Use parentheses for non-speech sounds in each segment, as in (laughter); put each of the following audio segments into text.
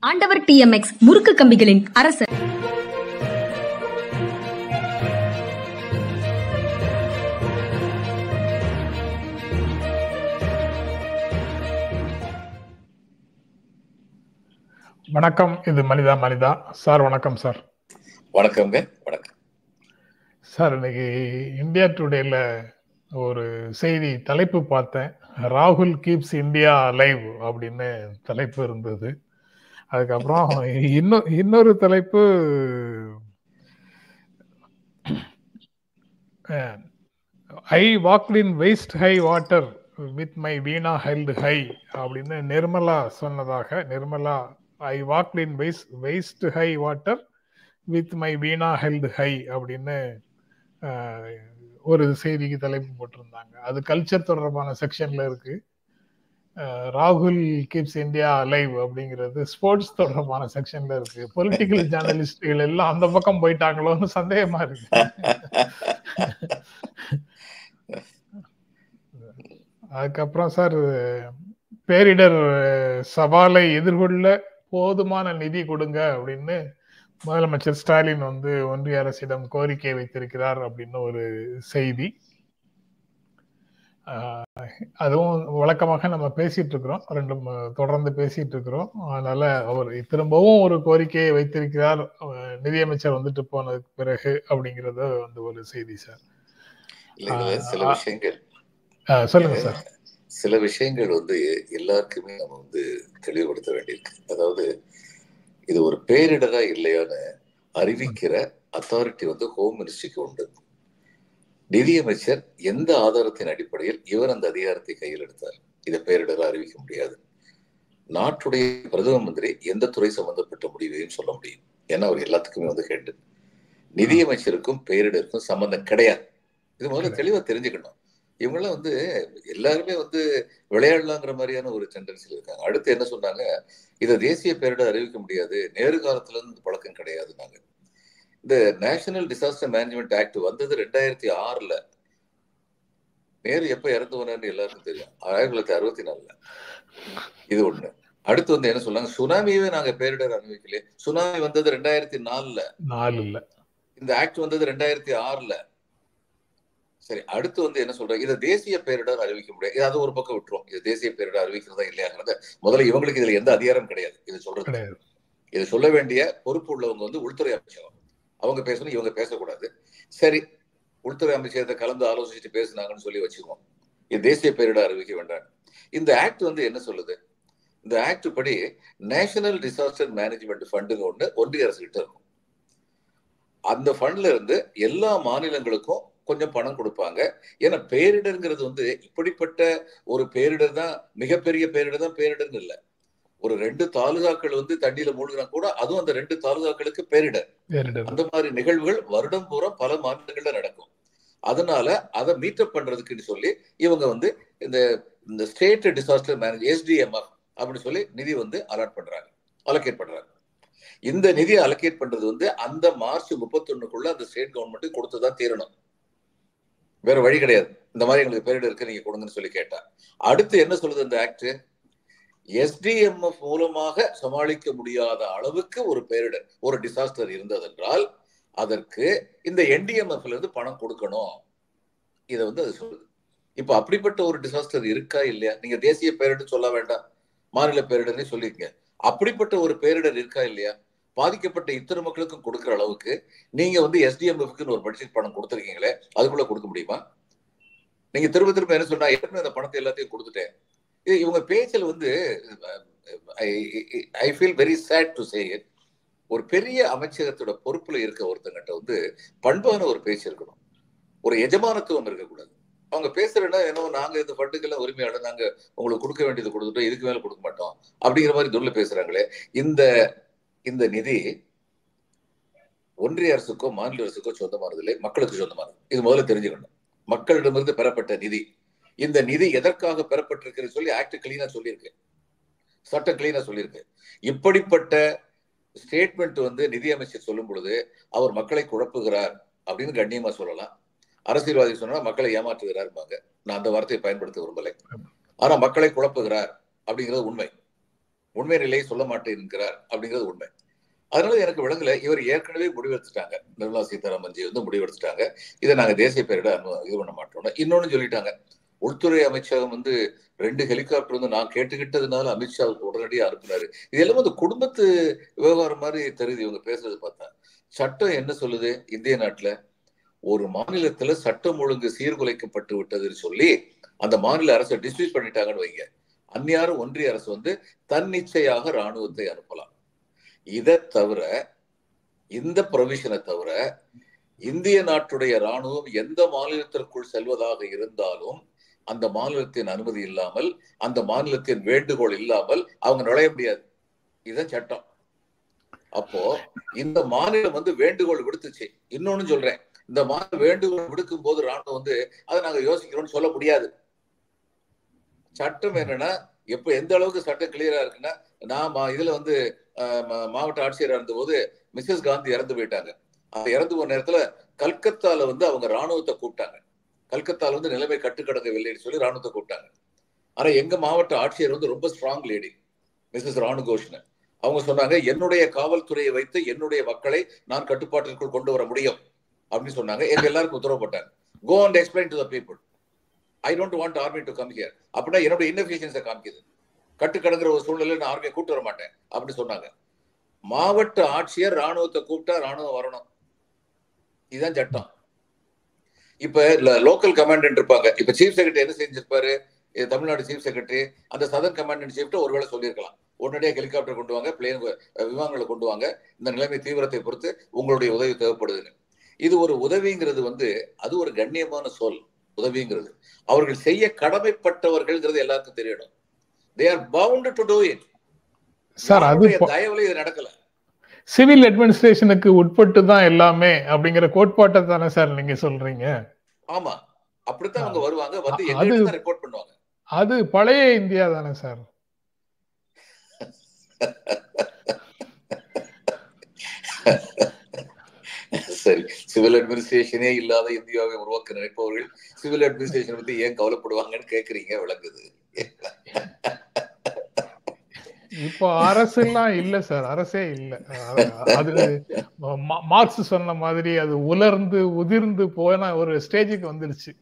ஆண்டவர் டிஎம்எக்ஸ் முறுக்கு கம்பிகளின் அரசர். வணக்கம் இது மனிதா மனிதா. சார் வணக்கம் சார். வணக்கம்ங்க வணக்கம். சார் இன்னைக்கு இந்தியா டுடேல ஒரு செய்தி தலைப்பு பார்த்தேன். ராகுல் கீப்ஸ் இந்தியா லைவ் அப்படின்னு தலைப்பு இருந்தது. அதுக்கப்புறம் இன்னும் இன்னொரு தலைப்பு I walked in waist high water with my Veena held high அப்படின்னு நிர்மலா சொன்னதாக Nirmala I walked in waist waist high water with my Veena held high அப்படின்னு ஒரு செய்திக்கு தலைப்பு போட்டிருந்தாங்க. அது கல்ச்சர் தொடர்பான செக்ஷன்ல இருக்கு. ராகுல் கீப்ஸ் இந்தியா லைவ் அப்படிங்கிறது ஸ்போர்ட்ஸ் தொடர்பான செக்ஷன்ல இருக்கு. பொலிட்டிக்கல் ஜேர்னலிஸ்டுகள் எல்லாம் அந்த பக்கம் போயிட்டாங்களோன்னு சந்தேகமா இருக்கு. அதுக்கப்புறம் சார் பேரிடர் சவாலை எதிர்கொள்ள போதுமான நிதி கொடுங்க அப்படின்னு முதலமைச்சர் ஸ்டாலின் வந்து ஒன்றிய அரசிடம் கோரிக்கை வைத்திருக்கிறார் அப்படின்னு ஒரு செய்தி. அதுவும் வழக்கமாக நம்ம பேசிட்டு இருக்கிறோம். ரெண்டு தொடர்ந்து பேசிட்டு இருக்கிறோம். அதனால அவர் திரும்பவும் ஒரு கோரிக்கையை வைத்திருக்கிறார். நிதியமைச்சர் வந்துட்டு போனதுக்கு பிறகு அப்படிங்கறது வந்து ஒரு செய்தி சார். சில. விஷயங்கள். சொல்லுங்க சார். சில விஷயங்கள் வந்து எல்லாருக்குமே நம்ம வந்து தெளிவுபடுத்த வேண்டியிருக்கு. அதாவது இது ஒரு பேரிடரா இல்லையான்னு அறிவிக்கிற அத்தாரிட்டி வந்து ஹோம் மினிஸ்ட்ரிக்கு உண்டு. நிதியமைச்சர் எந்த ஆதாரத்தின் அடிப்படையில் இவர் அந்த அதிகாரத்தை கையில் எடுத்தார்? இதை பேரிடரா அறிவிக்க முடியாது. நாட்டுடைய பிரதம மந்திரி எந்த துறை சம்பந்தப்பட்ட முடிவையும் சொல்ல முடியும். ஏன்னா அவர் எல்லாத்துக்குமே வந்து ஹெட் நிதியமைச்சருக்கும் பேரிடருக்கும் சம்பந்தம் கிடையாது. இது முதல்ல தெளிவா தெரிஞ்சுக்கணும். இவங்கெல்லாம் வந்து எல்லாருமே வந்து விளையாடலாங்கிற மாதிரியான ஒரு டெண்டன்சியில் இருக்காங்க. அடுத்து என்ன சொன்னாங்க? இதை தேசிய பேரிடர் அறிவிக்க முடியாது. நேரு காலத்துல இருந்து பழக்கம் கிடையாதுன்னாங்க. இந்த நேஷனல் டிசாஸ்டர் மேனேஜ்மெண்ட் ஆக்ட் வந்தது ரெண்டாயிரத்தி ஆறுல. நேரு எப்ப இறந்து போனார்னு எல்லாருக்கும் தெரியும். ஆயிரத்தி தொள்ளாயிரத்தி அறுபத்தி நாலுல. இது ஒண்ணு. அடுத்து வந்து என்ன சொன்னாங்க சுனாமியவே நாங்க பேரிடர் அறிவிக்கலையே சுனாமி வந்தது ரெண்டாயிரத்தி நாலுல. நாலு இல்ல இந்த ஆக்ட் வந்தது ரெண்டாயிரத்தி ஆறுல. சரி அடுத்து வந்து என்ன சொல்றாங்க? இதை தேசிய பேரிடர் அறிவிக்க முடியாது. அது ஒரு பக்கம் விட்டுரும். இது தேசிய பேரிடர் அறிவிக்கிறதா இல்லையாங்கிறத முதல்ல இவங்களுக்கு இதுல எந்த அதிகாரம் கிடையாது. இது சொல்றது. கிடையாது. இது சொல்ல வேண்டிய பொறுப்பு உள்ளவங்க வந்து உள்துறை அமைச்சகம் அவங்க பேசணும் இவங்க பேசக்கூடாது. சரி உள்துறை அமைச்சரத்தை கலந்து ஆலோசிச்சுட்டு பேசுனாங்கன்னு சொல்லி வச்சுக்குவோம். இது தேசிய பேரிடர் அறிவிக்க வேண்டாம். இந்த ஆக்ட் வந்து என்ன சொல்லுது? இந்த ஆக்ட் படி நேஷனல் டிசாஸ்டர் மேனேஜ்மெண்ட் ஃபண்டுங்க ஒன்று ஒன்றிய அரசு கிட்ட இருக்கும். அந்த ஃபண்ட்ல இருந்து எல்லா மாநிலங்களுக்கும் கொஞ்சம் பணம் கொடுப்பாங்க. ஏன்னா பேரிடர்ங்கிறது வந்து இப்படிப்பட்ட ஒரு பேரிடர் தான் மிகப்பெரிய பேரிடர் தான் பேரிடர்னு இல்லை. ஒரு ரெண்டு தாலுகாக்கள் வந்து தண்ணியில மூழ்கினா கூட அதுவும் அந்த ரெண்டு தாலுகாக்களுக்கு பேரிடர். அந்த மாதிரி நிகழ்வுகள் வருடம் பூரா பல மாநிலங்கள்ல நடக்கும். அதனால அதை மீட்டப் பண்றதுக்குன்னு சொல்லி இவங்க வந்து இந்த இந்த ஸ்டேட் டிசாஸ்டர் மேனேஜ் எஸ்டிஎம்எஃப் அப்படின்னு சொல்லி நிதி வந்து அலாட் பண்றாங்க அலோகேட் பண்றாங்க. இந்த நிதி அலோகேட் பண்றது வந்து அந்த மார்ச் முப்பத்தொன்னுக்குள்ள அந்த ஸ்டேட் கவர்மெண்ட் கொடுத்துதான் தீரணும். வேற வழி கிடையாது. இந்த மாதிரி எங்களுக்கு பேரிடர் இருக்கு நீங்க கொடுங்கன்னு சொல்லி கேட்டா. அடுத்து என்ன சொல்லுது அந்த ஆக்ட் எஸ்டிஎம்எஃப் மூலமாக சமாளிக்க முடியாத அளவுக்கு ஒரு பேரிடர் ஒரு டிசாஸ்டர் இருந்ததென்றால் அதற்கு இந்த என்டிஎம்எஃப்ல இருந்து பணம் கொடுக்கணும். இதை வந்து அது சொல்லுது. இப்ப அப்படிப்பட்ட ஒரு டிசாஸ்டர் இருக்கா இல்லையா? நீங்க தேசிய பேரிடர் சொல்ல வேண்டாம். மாநில பேரிடர்னே சொல்லிருக்கீங்க அப்படிப்பட்ட ஒரு பேரிடர் இருக்கா இல்லையா? பாதிக்கப்பட்ட இத்தனை மக்களுக்கும் கொடுக்குற அளவுக்கு நீங்க வந்து எஸ்டிஎம்எஃப்க்குன்னு ஒரு பட்ஜெட் பணம் கொடுத்துருக்கீங்களே அதுக்குள்ள கொடுக்க முடியுமா? நீங்க திரும்ப திரும்ப என்ன சொன்னா ஏற்கனவே அந்த பணத்தை எல்லாத்தையும் கொடுத்துட்டேன். இது இவங்க பேச்சில் வந்து I feel very sad to say it ஒரு பெரிய அமைச்சகத்தோட பொறுப்புல இருக்க ஒருத்தங்கிட்ட வந்து பண்பான ஒரு பேச்சு இருக்கணும். ஒரு எஜமானத்துவம் இருக்கக்கூடாது. அவங்க பேசுறேன்னா என்னவோ நாங்க இந்த ஃபண்டுக்கெல்லாம் உரிமையாளர் நாங்க உங்களுக்கு கொடுக்க வேண்டியது கொடுத்துட்டோம் இதுக்கு மேல கொடுக்க மாட்டோம் அப்படிங்கிற மாதிரி துள்ள பேசுறாங்களே. இந்த இந்த நிதி ஒன்றிய அரசுக்கோ மாநில அரசுக்கோ சொந்தமானது இல்லை மக்களுக்கு சொந்தமானது. இது முதல்ல தெரிஞ்சுக்கணும். மக்களிடமிருந்து பெறப்பட்ட நிதி. இந்த நிதி எதற்காக பெறப்பட்டிருக்கிறது சொல்லி ஆக்ட் கிளீனா சொல்லியிருக்கு. சட்டம் கிளீனா சொல்லியிருக்கு. இப்படிப்பட்ட ஸ்டேட்மெண்ட் வந்து நிதியமைச்சர் சொல்லும் பொழுது அவர் மக்களை குழப்புகிறார் அப்படின்னு கண்ணியமா சொல்லலாம். அரசியல்வாதி சொன்னா மக்களை ஏமாற்றுகிறார்பாங்க நான் அந்த வார்த்தையை பயன்படுத்த விரும்பலை. ஆனா மக்களை குழப்புகிறார் அப்படிங்கிறது உண்மை. உண்மை நிலையை சொல்ல மாட்டேன்கிறார் அப்படிங்கிறது உண்மை. அதனால எனக்கு விளங்கல இவர் ஏற்கனவே முடிவெடுத்துட்டாங்க. நிர்மலா சீதாராமன்ஜி வந்து முடிவெடுத்துட்டாங்க. இதை நாங்க தேசிய பேரிட இது பண்ண மாட்டோம் இன்னொன்னு சொல்லிட்டாங்க. உள்துறை அமைச்சகம் வந்து ரெண்டு ஹெலிகாப்டர் வந்து நான் கேட்டுக்கிட்டதுனால அமித்ஷாவுக்கு உடனடியாக அனுப்புனாரு. இது எல்லாம் வந்து குடும்பத்து விவகாரம் மாதிரி தெரியுது இவங்க பேசுறது பார்த்தா. சட்டம் என்ன சொல்லுது? இந்திய நாட்டில் ஒரு மாநிலத்துல சட்டம் ஒழுங்கு சீர்குலைக்கப்பட்டு விட்டதுன்னு சொல்லி அந்த மாநில அரசை டிஸ்மிஸ் பண்ணிட்டாங்கன்னு வைங்க. அந்நியாரும் ஒன்றிய அரசு வந்து தன்னிச்சையாக ராணுவத்தை அனுப்பலாம். இதை தவிர இந்த ப்ரொவிஷனை தவிர இந்திய நாட்டுடைய ராணுவம் எந்த மாநிலத்திற்குள் செல்வதாக இருந்தாலும் அந்த மாநிலத்தின் அனுமதி இல்லாமல் அந்த மாநிலத்தின் வேண்டுகோள் இல்லாமல் அவங்க நுழைய முடியாது. இதுதான் சட்டம். அப்போ இந்த மாநிலம் வந்து வேண்டுகோள் விடுத்துச்சு. இன்னொன்னு சொல்றேன். இந்த மாநிலம் வேண்டுகோள் விடுக்கும் போது ராணுவம் வந்து அதை நாங்க யோசிக்கிறோம்னு சொல்ல முடியாது. சட்டம் என்னன்னா எப்ப எந்த அளவுக்கு சட்டம் கிளியரா இருக்குன்னா நான் இதுல வந்து மாவட்ட ஆட்சியரா இருந்த போது மிஸ்ஸஸ் காந்தி இறந்து போயிட்டாங்க. இறந்து போன நேரத்துல கல்கத்தால வந்து அவங்க ராணுவத்தை கூப்பிட்டாங்க. கல்கத்தால வந்து நிலைமை கட்டுக்கடங்கவில்லைன்னு சொல்லி ராணுவத்தை கூப்பிட்டாங்க. ஆனா எங்க மாவட்ட ஆட்சியர் வந்து ரொம்ப ஸ்ட்ராங் லேடி மிஸ்ஸஸ் ராணு கோஷ்னு அவங்க சொன்னாங்க என்னுடைய காவல்துறையை வைத்து என்னுடைய மக்களை நான் கட்டுப்பாட்டிற்குள் கொண்டு வர முடியும் அப்படின்னு சொன்னாங்க. எங்க எல்லாருக்கும் உத்தரவுப்பட்டாங்க go and explain to the people I don't want army to come here அப்படின்னா என்னோட இன்னபிஷியன்ஸை காமிக்குது. கட்டுக்கடங்குற ஒரு சூழ்நிலையில் நான் ஆர்மியை கூட்டு வர மாட்டேன் அப்படின்னு சொன்னாங்க. மாவட்ட ஆட்சியர் ராணுவத்தை கூப்பிட்டா ராணுவம் வரணும். இதுதான் சட்டம். இப்ப லோக்கல் கமாண்டன்ட் இருப்பாங்க. இப்ப சீஃப் செக்ரட்டரி என்ன செஞ்சிருப்பாரு? தமிழ்நாடு சீஃப் செக்ரட்டரி அந்த சதன் கமாண்டன்ட் சீஃப்ட்ட ஒருவேளை சொல்லியிருக்கலாம். உடனடியாக ஹெலிகாப்டர் கொண்டு வாங்க பிளேன் விமானங்களை கொண்டு வாங்க. இந்த நிலைமை தீவிரத்தை பொறுத்து உங்களுடைய உதவி தேவைப்படுதுன்னு. இது ஒரு உதவிங்கிறது வந்து அது ஒரு கண்ணியமான சொல் உதவிங்கிறது. அவர்கள் செய்ய கடமைப்பட்டவர்கள்ங்கிறது எல்லாருக்கும் தெரியணும். They are bound to do it sir தயவுல இது நடக்கல. சிவில் அட்மினிஸ்ட்ரேஷனுக்கு உட்பட்டு தான் எல்லாமே அப்படிங்கிற கோட்பாட்டை தானே சார் நீங்க சொல்றீங்க? ஆமா. அப்படித்தான் அவங்க வருவாங்க. வந்து அது- எங்க ரிப்போர்ட் பண்ணுவாங்க. அது பழைய இந்தியா தானே சார். சரி. சிவில் அட்மினிஸ்ட்ரேஷனே இல்லாத இந்தியாவை உருவாக்க நினைப்பவர்கள் சிவில் அட்மினிஸ்ட்ரேஷன் பத்தி ஏன் கவலைப்படுவாங்கன்னு கேக்குறீங்க? விளங்குது. இப்போ அரசு எல்லாம் இல்ல சார். அரசே இல்ல. அது மா- மார்க்ஸ் சொன்ன மாதிரி அது உலர்ந்து உதிர்ந்து போன ஒரு ஸ்டேஜுக்கு வந்துருச்சு.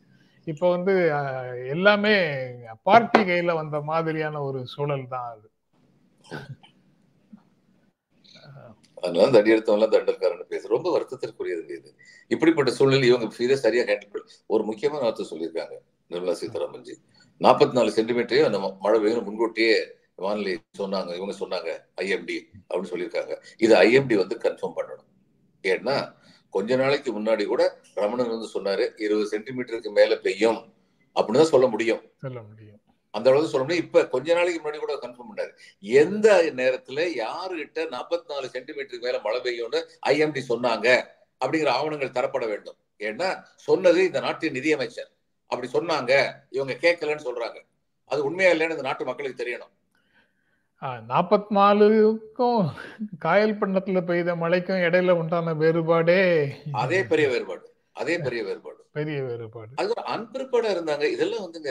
இப்போ வந்து எல்லாமே பார்ட்டி கையில வந்த மாதிரியான ஒரு சூழல் தான் அது. அதனால தடி எடுத்தவங்க தண்டல்காரன் பேச ரொம்ப வருத்தத்திற்குரியது இது. இப்படிப்பட்ட சூழ்நிலை இவங்க இதை சரியா ஹேண்டில் பண்ண ஒரு முக்கியமான வார்த்தை சொல்லியிருக்காங்க நிர்மலா சீதாராமன்ஜி. நாற்பத்தி நாலு சென்டிமீட்டரே அந்த மழை பெய்யும் முன்கூட்டியே வானிலை சொன்னாங்க இவங்க சொன்னாங்க ஐஎம்டி அப்படின்னு சொல்லியிருக்காங்க. இது ஐஎம்டி வந்து கன்ஃபார்ம் பண்ணணும். ஏன்னா கொஞ்ச நாளைக்கு முன்னாடி கூட ரமணன் வந்து சொன்னாரு இருபது சென்டிமீட்டருக்கு மேல பெய்யும் அப்படின்னு தான் சொல்ல முடியும். சொல்ல முடியும். அந்த அளவுக்கு சொல்ல முடியும். இப்ப கொஞ்ச நாளைக்கு முன்னாடி கூட கன்ஃபார்ம் பண்ணாரு. எந்த நேரத்துல யாருகிட்ட நாற்பத்தி நாலு சென்டிமீட்டருக்கு மேல மழை பெய்யும்னு ஐஎம்டி சொன்னாங்க அப்படிங்கிற ஆவணங்கள் தரப்பட வேண்டும். ஏன்னா சொன்னது இந்த நாட்டின் நிதியமைச்சர். அப்படி சொன்னாங்க இவங்க கேட்கலன்னு சொல்றாங்க. அது உண்மையா இல்லைன்னு இந்த நாட்டு மக்களுக்கு தெரியணும். நாற்பத்தி நாலுக்கும் காயல் பண்ணத்துல பெய்த மழைக்கும் இடையில உண்டான வேறுபாடே அதே பெரிய வேறுபாடு அதே பெரிய வேறுபாடு. பெரிய வேறுபாடு. அது அன்பிற்பாடா இருந்தாங்க. இதெல்லாம் வந்துங்க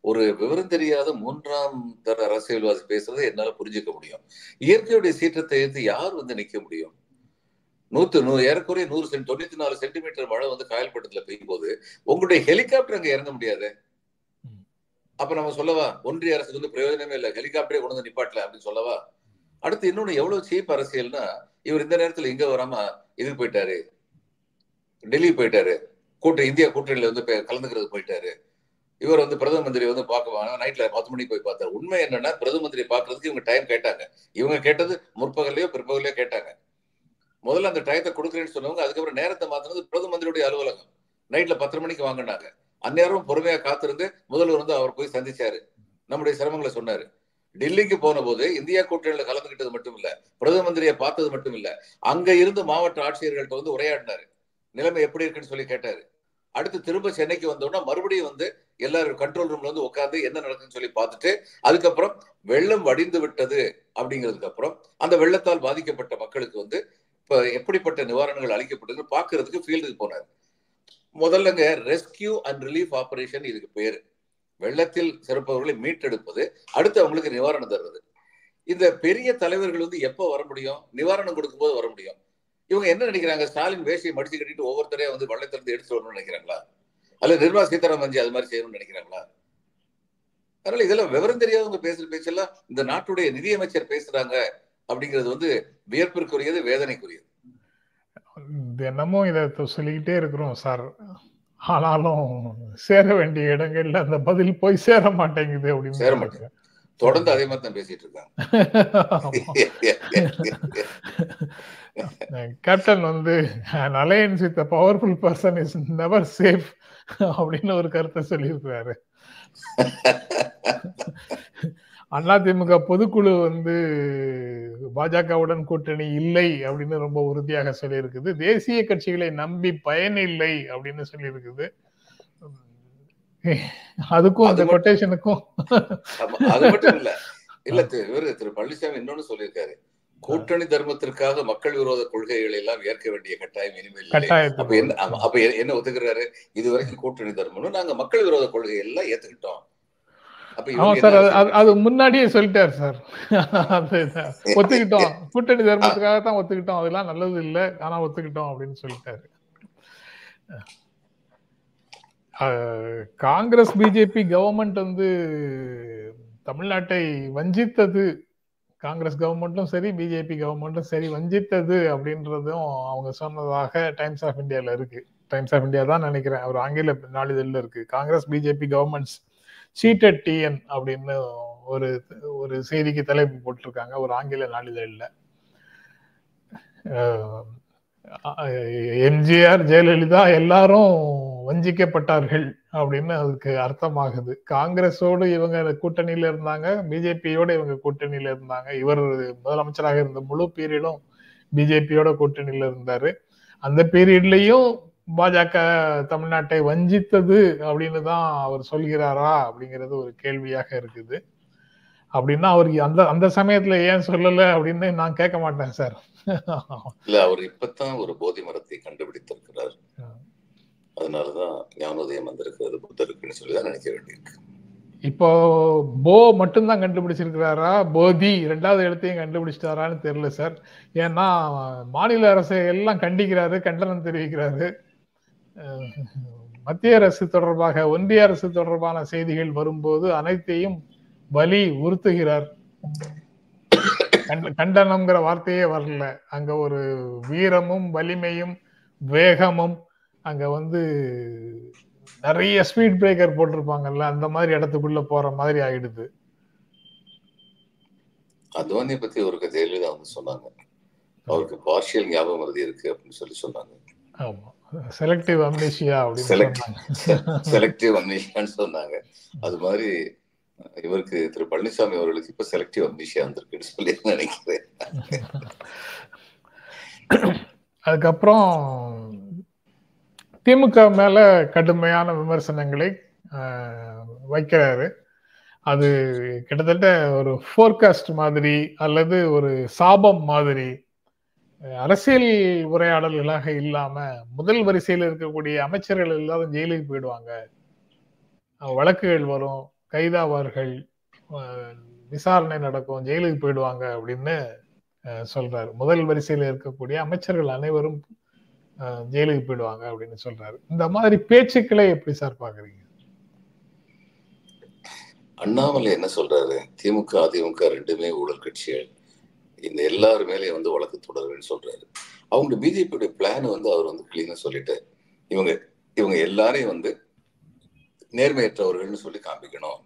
ஒரு விவரம் தெரியாத மூன்றாம் தர அரசியல்வாதி பேசுறதை என்னால புரிஞ்சுக்க முடியும். இயற்கையுடைய சீற்றத்தை எதிர்த்து யார் வந்து நிக்க முடியும்? நூத்து நூ ஏறக்குறைய நூறு சென்ட் தொண்ணூத்தி நாலு சென்டிமீட்டர் மழை வந்து காயல்பட்டத்துல பெய்யும் போது உங்களுடைய ஹெலிகாப்டர் அங்க இறங்க முடியாது. அப்ப நம்ம சொல்லவா ஒன்றிய அரசுக்கு வந்து பிரயோஜனமே இல்லை ஹெலிகாப்டரே கொண்டு வந்து நிப்பாட்டல அப்படின்னு சொல்லவா? அடுத்து இன்னொன்னு எவ்வளவு சீப் அரசியல்னா இவர் இந்த நேரத்துல இங்க வராம இதுக்கு போயிட்டாரு? டெல்லி போயிட்டாரு. கூட்டம் இந்தியா கூட்டணியில வந்து கலந்துக்கிறது போயிட்டாரு. இவர் வந்து பிரதம மந்திரி வந்து பார்க்க நைட்ல பத்து மணிக்கு போய் பார்த்தாரு. உண்மை என்னன்னா பிரதம மந்திரி பாக்குறதுக்கு இவங்க டைம் கேட்டாங்க. இவங்க கேட்டது முற்பகல்லையோ பிற்பகல்லையோ கேட்டாங்க. முதல்ல அந்த டயத்தை கொடுக்குறேன்னு சொன்னவங்க அதுக்கப்புறம் நேரத்தை மாத்தினது பிரதம மந்திரியுடைய அலுவலகம். நைட்ல பத்து மணிக்கு வாங்கினாங்க. அந்நேரம் பொறுமையா காத்திருந்து முதல்வர் வந்து அவர் போய் சந்திச்சாரு. நம்முடைய சிரமங்களை சொன்னாரு. டெல்லிக்கு போன போது இந்தியா கூட்டணியில கலந்துகிட்டது மட்டும் இல்ல பிரதம மந்திரியை பார்த்தது மட்டும் இல்ல அங்க இருந்து மாவட்ட ஆட்சியர்கள்ட்ட வந்து உரையாடினாரு. நிலைமை எப்படி இருக்குன்னு சொல்லி கேட்டாரு. அடுத்து திரும்ப சென்னைக்கு வந்தோம்னா மறுபடியும் வந்து எல்லாரும் கண்ட்ரோல் ரூம்ல வந்து உட்கார்ந்து என்ன நடக்குதுன்னு சொல்லி பார்த்துட்டு அதுக்கப்புறம் வெள்ளம் வடிந்து விட்டது அப்படிங்கிறதுக்கு அப்புறம் அந்த வெள்ளத்தால் பாதிக்கப்பட்ட மக்களுக்கு வந்து இப்ப எப்படிப்பட்ட நிவாரணங்கள் அளிக்கப்பட்டது பாக்குறதுக்கு ஃபீல்டுக்கு போனாரு. முதல்லங்க ரெஸ்கியூ அண்ட் ரிலீஃப் ஆபரேஷன் இதுக்கு பேரு. வெள்ளத்தில் சிறப்பவர்களை மீட்டெடுப்பது அடுத்து அவங்களுக்கு நிவாரணம் தருவது. இந்த பெரிய தலைவர்கள் வந்து எப்போ வர முடியும்? நிவாரணம் கொடுக்கும்போது வர முடியும். இவங்க என்ன நினைக்கிறாங்க? ஸ்டாலின் வேஷியை மடிச்சு கட்டிட்டு ஒவ்வொருத்தரையும் வந்து வெள்ளத்திலிருந்து எடுத்து வரணும்னு நினைக்கிறாங்களா? அல்ல நிர்மலா சீதாராமன் அது மாதிரி செய்யணும்னு நினைக்கிறாங்களா? அதனால இதெல்லாம் விவரம் தெரியாதவங்க பேசுற பேச்செல்லாம் இந்த நாட்டுடைய நிதியமைச்சர் பேசுறாங்க அப்படிங்கிறது வந்து வியப்பிற்குரியது வேதனைக்குரியது. தினமும் இதை சொல்லிக்கிட்டே இருக்கிறோம் சார். ஆனாலும் சேர வேண்டிய இடங்கள்ல அந்த பதில் போய் சேர மாட்டேங்குது அப்படின்னு சேர மாட்டேங்குது. தொடர்ந்து அதே மாதிரி தான் பேசிட்டு இருக்காங்க. கேப்டன் வந்து alliance with powerful person is never safe அப்படின்னு ஒரு கருத்தை சொல்லியிருக்கிறாரு. அதிமுக பொதுக்குழு வந்து பாஜகவுடன் கூட்டணி இல்லை அப்படின்னு ரொம்ப உறுதியாக சொல்லியிருக்குது. தேசிய கட்சிகளை நம்பி பயன் இல்லை அப்படின்னு சொல்லியிருக்குது. அதுக்கும் அந்த கொட்டேஷனுக்கும் அது மட்டும் இல்ல. இல்ல திரு- இவரு திரு பழனிசாமி இன்னொன்னு சொல்லியிருக்காரு. கூட்டணி தர்மத்திற்காக மக்கள் விரோத கொள்கைகளை எல்லாம் ஏற்க வேண்டிய கட்டாயம் இனிமேல். அப்ப என்ன அப்ப என்ன ஒத்துக்கிறாரு? இது வரைக்கும் கூட்டணி தர்மம்னு நாங்க மக்கள் விரோத கொள்கை எல்லாம் ஏத்துக்கிட்டோம். ஆமா சார் அது- முன்னாடியே சொல்லிட்டாரு சார். ஒத்துக்கிட்டோம். கூட்டணி தர்மத்துக்காக தான் ஒத்துக்கிட்டோம். அதெல்லாம் நல்லது இல்ல. ஆனா ஒத்துக்கிட்டோம் அப்படின்னு சொல்லிட்டாரு. காங்கிரஸ் பிஜேபி கவர்மெண்ட் வந்து தமிழ்நாட்டை வஞ்சித்தது. காங்கிரஸ் கவர்மெண்ட்டும் சரி பிஜேபி கவர்மெண்ட்டும் சரி வஞ்சித்தது அப்படின்றதும் அவங்க சொன்னதாக டைம்ஸ் ஆஃப் இந்தியால இருக்கு. டைம்ஸ் ஆஃப் இந்தியா தான் நினைக்கிறேன். ஒரு ஆங்கில நாளிதழில் இருக்கு. Congress BJP governments cheated TN அப்படின்னு ஒரு ஒரு செய்திக்கு தலைப்பு போட்டிருக்காங்க. ஒரு ஆங்கில நாளிதழில். எம்ஜிஆர் ஜெயலலிதா எல்லாரும் வஞ்சிக்கப்பட்டார்கள் அப்படின்னு அதுக்கு அர்த்தமாகுது. காங்கிரஸோடு இவங்க கூட்டணியில இருந்தாங்க. பிஜேபியோட இவங்க கூட்டணியில இருந்தாங்க. இவர் முதலமைச்சராக இருந்த முழு பீரியடும் பிஜேபியோட கூட்டணியில இருந்தாரு. அந்த பீரியட்லயும் பாஜக தமிழ்நாட்டை வஞ்சித்தது அப்படின்னு தான் அவர் சொல்கிறாரா அப்படிங்கிறது ஒரு கேள்வியாக இருக்குது. அப்படின்னா அவர் அந்த அந்த சமயத்துல ஏன் சொல்லல அப்படின்னு நான் கேட்க மாட்டேன் சார். இல்ல அவர் இப்பதான் ஒரு போதி மரத்தை கண்டுபிடித்திருக்கிறார். அதனாலதான் ஞானோதயம் வந்திருக்கிறது புத்தருக்குன்னு சொல்லிதான் நினைக்க வேண்டியிருக்கு. இப்போ போ மட்டும்தான் கண்டுபிடிச்சிருக்கிறாரா? போதி ரெண்டாவது இடத்தையும் கண்டுபிடிச்சிட்டாரான்னு தெரியல சார். ஏன்னா மாநில அரசை எல்லாம் கண்டிக்கிறாரு கண்டனம் தெரிவிக்கிறாரு. மத்திய அரசு தொடர்பாக ஒன்றிய அரசு தொடர்பான செய்திகள் வரும்போது அனைத்தையும் வலி உறுத்துகிறார். கண்ட- கண்டனம்ங்கிற வார்த்தையே வரல. அங்க ஒரு வீரமும் வலிமையும் வேகமும் அங்க வந்து நிறைய ஸ்பீட் பிரேக்கர் போட்டிருப்பாங்கல்ல அந்த மாதிரி இடத்துக்குள்ள போற மாதிரி ஆயிடுது. அத்வானியை பத்தி ஒரு ஜெயலலிதா வந்து சொன்னாங்க. அவருக்கு பார்ஷியல் ஞாபகம் மருதி இருக்கு அப்படின்னு சொல்லி சொன்னாங்க. ஆமா. செலக்டிவ் அம்னேஷியா (laughs) செலக்டிவ் அம்னீஷியான்னு சொன்னாங்க. அது மாதிரி இவருக்கு திரு பழனிசாமி அவர்களுக்கு இப்ப செலக்டிவ் அம்னீஷியா வந்திருக்குன்னு சொல்லி நினைக்கிறேன். அதுக்கப்புறம் திமுக மேல கடுமையான விமர்சனங்களை வைக்கிறாரு. அது கிட்டத்தட்ட ஒரு ஃபோர்காஸ்ட் மாதிரி அல்லது ஒரு சாபம் மாதிரி அரசியல் உரையாடல்களாக இல்லாம முதல் வரிசையில் இருக்கக்கூடிய அமைச்சர்கள் எல்லாரும் ஜெயிலுக்கு போயிடுவாங்க. வழக்குகள் வரும் கைதாவார்கள் விசாரணை நடக்கும் ஜெயிலுக்கு போயிடுவாங்க அப்படின்னு சொல்றாரு. முதல் வரிசையில் இருக்கக்கூடிய அமைச்சர்கள் அனைவரும் ஜெயிலுக்கு போயிடுவாங்க அப்படின்னு சொல்றாரு. இந்த மாதிரி பேச்சுக்களை எப்படி சார் பாக்குறீங்க அண்ணாமலை என்ன சொல்றாரு? திமுக அதிமுக ரெண்டுமே ஊழல் கட்சிகள். இந்த எல்லாரு மேலேயும் வந்து வழக்கு தொடருன்னு சொல்றாரு. அவங்க பிஜேபியோட பிளான் வந்து அவர் வந்து கிளீனா சொல்லிட்டாரு இவங்க இவங்க எல்லாரையும் வந்து நேர்மையற்றவர்கள்னு சொல்லி காமிக்கணும்.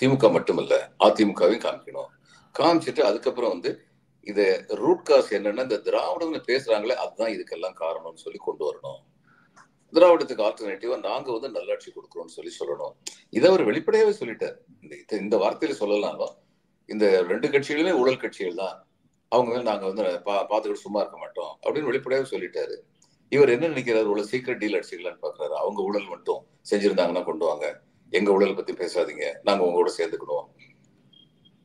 திமுக மட்டுமல்ல அதிமுகவையும் காமிக்கணும். காமிச்சிட்டு அதுக்கப்புறம் வந்து இத ரூட் காஸ் என்னன்னா இந்த திராவிடம்னு பேசுறாங்களே அதுதான் இதுக்கெல்லாம் காரணம்னு சொல்லி கொண்டு வரணும். திராவிடத்துக்கு ஆல்டர்னேட்டிவா நாங்க வந்து நல்லாட்சி கொடுக்குறோம்னு சொல்லி சொல்லணும். இதை அவர் வெளிப்படையாவே சொல்லிட்டார். இந்த வார்த்தையில சொல்லலாம்னா இந்த ரெண்டு கட்சிகளுமே ஊழல் கட்சிகள் தான் அவங்க வந்து நாங்க வந்து பா- பார்த்துக்கிட்டு சும்மா இருக்க மாட்டோம் அப்படின்னு வெளிப்படையாக சொல்லிட்டாரு. இவர் என்ன நினைக்கிறாரு? உள்ள சீக்கிரம் டீல் அடிச்சுக்கலான்னு பாக்குறாரு. அவங்க ஊழல் மட்டும் செஞ்சுருந்தாங்கன்னா கொண்டு வாங்க. எங்க ஊழல் பத்தி பேசாதீங்க. நாங்கள் உங்களோட சேர்ந்துக்கணும்.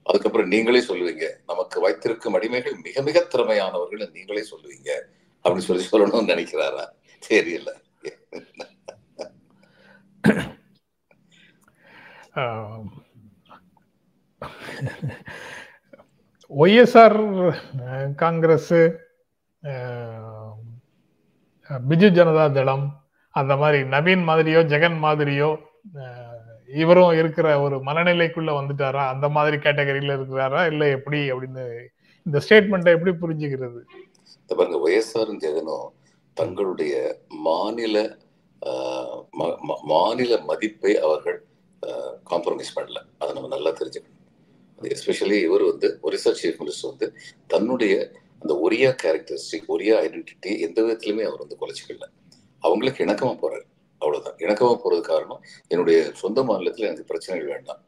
அதுக்கப்புறம் நீங்களே சொல்லுவீங்க. நமக்கு வைத்திருக்கும் அடிமைகள் மிக மிக திறமையானவர்கள் நீங்களே சொல்லுவீங்க. அப்படின்னு சொல்லி சொல்லணும்னு நினைக்கிறாரா? தெரியல. ஆஹ் ஒய்எஸ்ஆர் காங்கிரஸ் பிஜு ஜனதா தளம் அந்த மாதிரி நவீன் மாதிரியோ ஜெகன் மாதிரியோ இவரும் இருக்கிற ஒரு மனநிலைக்குள்ள வந்துட்டாரா? அந்த மாதிரி கேட்டகரியில இருக்கிறாரா? இல்ல எப்படி அப்படின்னு இந்த ஸ்டேட்மெண்ட்டை எப்படி புரிஞ்சுக்கிறது? பாருங்க ஒய்எஸ்ஆரும் ஜெகனும் தங்களுடைய மாநில ம- மாநில மதிப்பை அவர்கள் காம்ப்ரமைஸ் பண்ணல. அதை நம்ம நல்லா தெரிஞ்சுக்கணும். எஸ்பெஷலி இவர் வந்து ஒரிசா சீஃப் மினிஸ்டர் வந்து தன்னுடைய அந்த ஒரியா கேரக்டரிஸ்டிக் ஒரியா ஐடென்டிட்டி எந்த விதத்துலையுமே அவர் வந்து குலைச்சிக்கல அவங்களுக்கு இணக்கமாக போறாரு. அவ்வளோதான் இணக்கமாக போறது காரணம் என்னுடைய சொந்த மாநிலத்தில் எனக்கு பிரச்சனைகள் வேண்டாம்.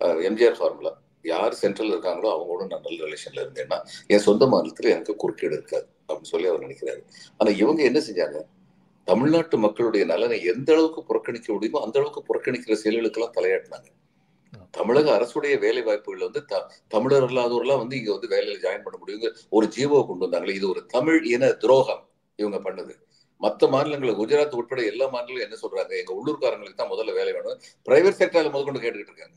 எம்ஜிஆர் ஃபார்முலா யார் சென்ட்ரல் இருக்காங்களோ அவங்களோட நான் நல்ல ரிலேஷன்ல இருந்தேன்னா என் சொந்த மாநிலத்தில் எனக்கு குறுக்கீடு இருக்காது அப்படின்னு சொல்லி அவர் நினைக்கிறாரு. ஆனால் இவங்க என்ன செஞ்சாங்க? தமிழ்நாட்டு மக்களுடைய நலனை எந்த அளவுக்கு புறக்கணிக்க முடியுமோ அந்த அளவுக்கு புறக்கணிக்கிற செயல்களுக்கெல்லாம் தலையாட்டினாங்க. தமிழக அரசுடைய வேலை வாய்ப்புகள் வந்து த- தமிழர் இல்லாதவர்களாம் வந்து இங்க வந்து வேலையில ஜாயின் பண்ண முடியுங்க ஒரு ஜீவோ கொண்டு வந்தாங்களே இது ஒரு தமிழ் இன துரோகம் இவங்க பண்ணது. மத்த மாநிலங்கள் குஜராத் உட்பட எல்லா மாநிலங்களும் என்ன சொல்றாங்க? எங்க உள்ளூர்காரங்களுக்கு தான் முதல்ல வேலை வேணும். பிரைவேட் செக்டர்ல முதற்கொண்டு கேட்டுக்கிட்டு இருக்காங்க.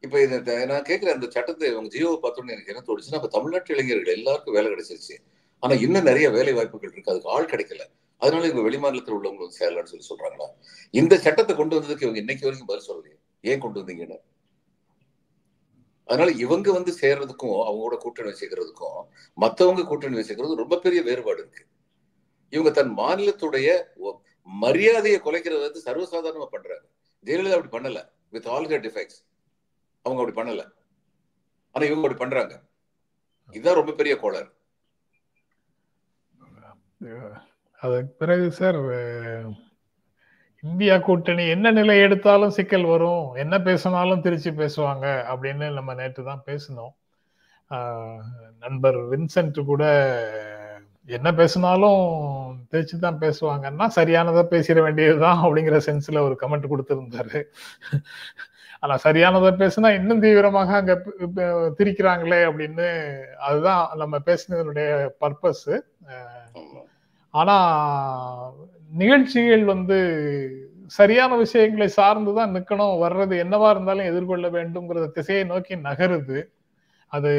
இப்ப இது நான் கேட்கிறேன் அந்த சட்டத்தை இவங்க ஜியோ பார்த்தோன்னு எனக்கு என்ன தோணுச்சுன்னா அப்ப தமிழ்நாட்டு இளைஞர்கள் எல்லாருக்கும் வேலை கிடைச்சிருச்சு. ஆனா இன்னும் நிறைய வேலை வாய்ப்புகள் இருக்கு. அதுக்கு ஆள் கிடைக்கல. அதனால இவங்க வெளிமாநிலத்தில் உள்ளவங்க வந்து சேரலன்னு சொல்லி சொல்றாங்களா? இந்த சட்டத்தை கொண்டு வந்ததுக்கு இவங்க இன்னைக்கு வரைக்கும் பதில் சொல்லலையே. ஏன் கொண்டு வந்தீங்கன்னு அதனால இவங்க வந்து சேர்றதுக்கும் அவங்களோட கூட்டணி வச்சுக்கிறதுக்கும் மத்தவங்க கூட்டணி வச்சுக்கிறது ரொம்ப பெரிய வேறுபாடு இருக்கு. இவங்க தன் மாநிலத்துடைய மரியாதையை குலைக்கிறது வந்து சர்வசாதாரணமா பண்றாங்க. ஜெயலலிதா அப்படி பண்ணல. வித் ஆல் ஹர் டிஃபெக்ட்ஸ் அவங்க அப்படி பண்ணல. ஆனா இவங்க அப்படி பண்றாங்க. இதுதான் ரொம்ப பெரிய கோளாறு. அதுக்கு பிறகு சார் இந்தியா கூட்டணி என்ன நிலை எடுத்தாலும் சிக்கல் வரும். என்ன பேசினாலும் திருச்சி பேசுவாங்க அப்படின்னு நம்ம நேற்று தான் பேசினோம். நண்பர் வின்சென்ட் கூட என்ன பேசினாலும் திருச்சி தான் பேசுவாங்கன்னா சரியானதா பேசிட வேண்டியதுதான் அப்படிங்கிற சென்ஸ்ல ஒரு கமெண்ட் கொடுத்திருந்தாரு. ஆனா சரியானதை பேசினா இன்னும் தீவிரமாக அங்க திரிக்கிறாங்களே அப்படின்னு அதுதான் நம்ம பேசினதனுடைய பர்பஸ். ஆனா நிகழ்ச்சிகள் வந்து சரியான விஷயங்களை சார்ந்துதான் நிக்கணும் வர்றது என்னவா இருந்தாலும் எதிர்கொள்ள வேண்டும்ங்கிற திசையை நோக்கி நகருது. அது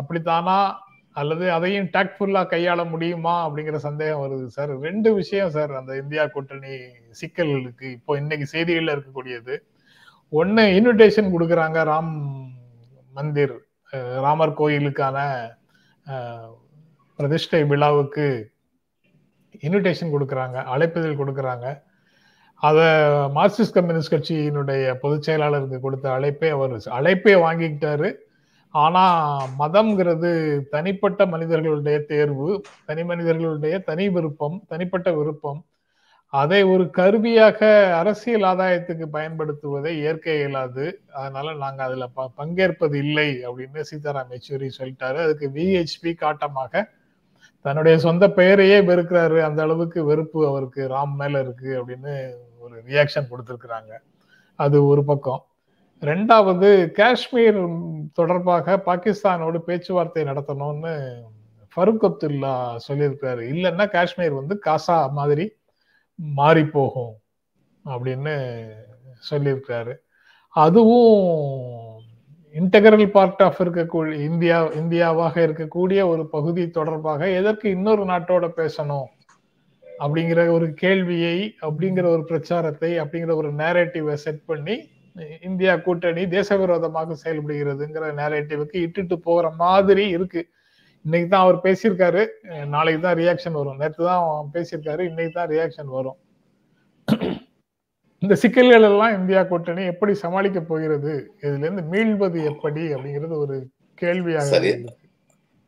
அப்படித்தானா? அல்லது அதையும் டாக்ட்ஃபுல்லா கையாள முடியுமா? அப்படிங்கிற சந்தேகம் வருது சார். ரெண்டு விஷயம் சார் அந்த இந்தியா கூட்டணி சிக்கல்களுக்கு இப்போ இன்னைக்கு செய்திகள்ல இருக்கக்கூடியது. ஒன்னு இன்விடேஷன் கொடுக்குறாங்க ராம் மந்திர் ராமர் கோயிலுக்கான பிரதிஷ்டை விழாவுக்கு. இன்விடேஷன் கொடுக்குறாங்க அழைப்புதல் கொடுக்குறாங்க. அதை மார்க்சிஸ்ட் கம்யூனிஸ்ட் கட்சியினுடைய பொதுச் செயலாளருக்கு கொடுத்த அழைப்பே அவர் அழைப்பே வாங்கிக்கிட்டாரு. ஆனா மதம்ங்கிறது தனிப்பட்ட மனிதர்களுடைய தேர்வு தனி மனிதர்களுடைய தனி விருப்பம் தனிப்பட்ட விருப்பம். அதை ஒரு கருவியாக அரசியல் ஆதாயத்துக்கு பயன்படுத்துவதை ஏற்க இயலாது. அதனால நாங்க அதுல ப- பங்கேற்பது இல்லை அப்படின்னு சீதாராம் யெச்சூரி சொல்லிட்டாரு. அதுக்கு விஹெச்பி காட்டமாக தன்னுடைய சொந்த பெயரையே வெறுக்கிறாரு. அந்த அளவுக்கு வெறுப்பு அவருக்கு ராம் மேல இருக்கு அப்படின்னு ஒரு ரியாக்ஷன் கொடுத்துருக்குறாங்க. அது ஒரு பக்கம். ரெண்டாவது காஷ்மீர் தொடர்பாக பாகிஸ்தானோடு பேச்சுவார்த்தை நடத்தணும்னு ஃபருக் அப்துல்லா சொல்லியிருக்கிறாரு. இல்லைன்னா காஷ்மீர் வந்து காசா மாதிரி மாறி போகும் அப்படின்னு சொல்லியிருக்கிறாரு. அதுவும் இன்டகரல் பார்ட் ஆஃப் இருக்கக்கூடிய இந்தியா இந்தியாவாக இருக்கக்கூடிய ஒரு பகுதி தொடர்பாக எதற்கு இன்னொரு நாட்டோட பேசணும்? அப்படிங்கிற ஒரு கேள்வியை அப்படிங்கிற ஒரு பிரச்சாரத்தை அப்படிங்கிற ஒரு நேரேட்டிவை செட் பண்ணி இந்தியா கூட்டணி தேச விரோதமாக செயல்படுகிறதுங்கிற நேரேட்டிவுக்கு இட்டுட்டு போகிற மாதிரி இருக்கு. இன்னைக்கு தான் அவர் பேசியிருக்காரு. நாளைக்கு தான் ரியாக்ஷன் வரும். நேற்று தான் பேசியிருக்காரு. இன்னைக்கு தான் ரியாக்ஷன் வரும். இந்த சிக்கல்கள் எல்லாம் இந்தியா கூட்டணி எப்படி சமாளிக்க போகிறது? இதுல இருந்து மீள்வது எப்படி அப்படிங்கிறது ஒரு கேள்வியாக.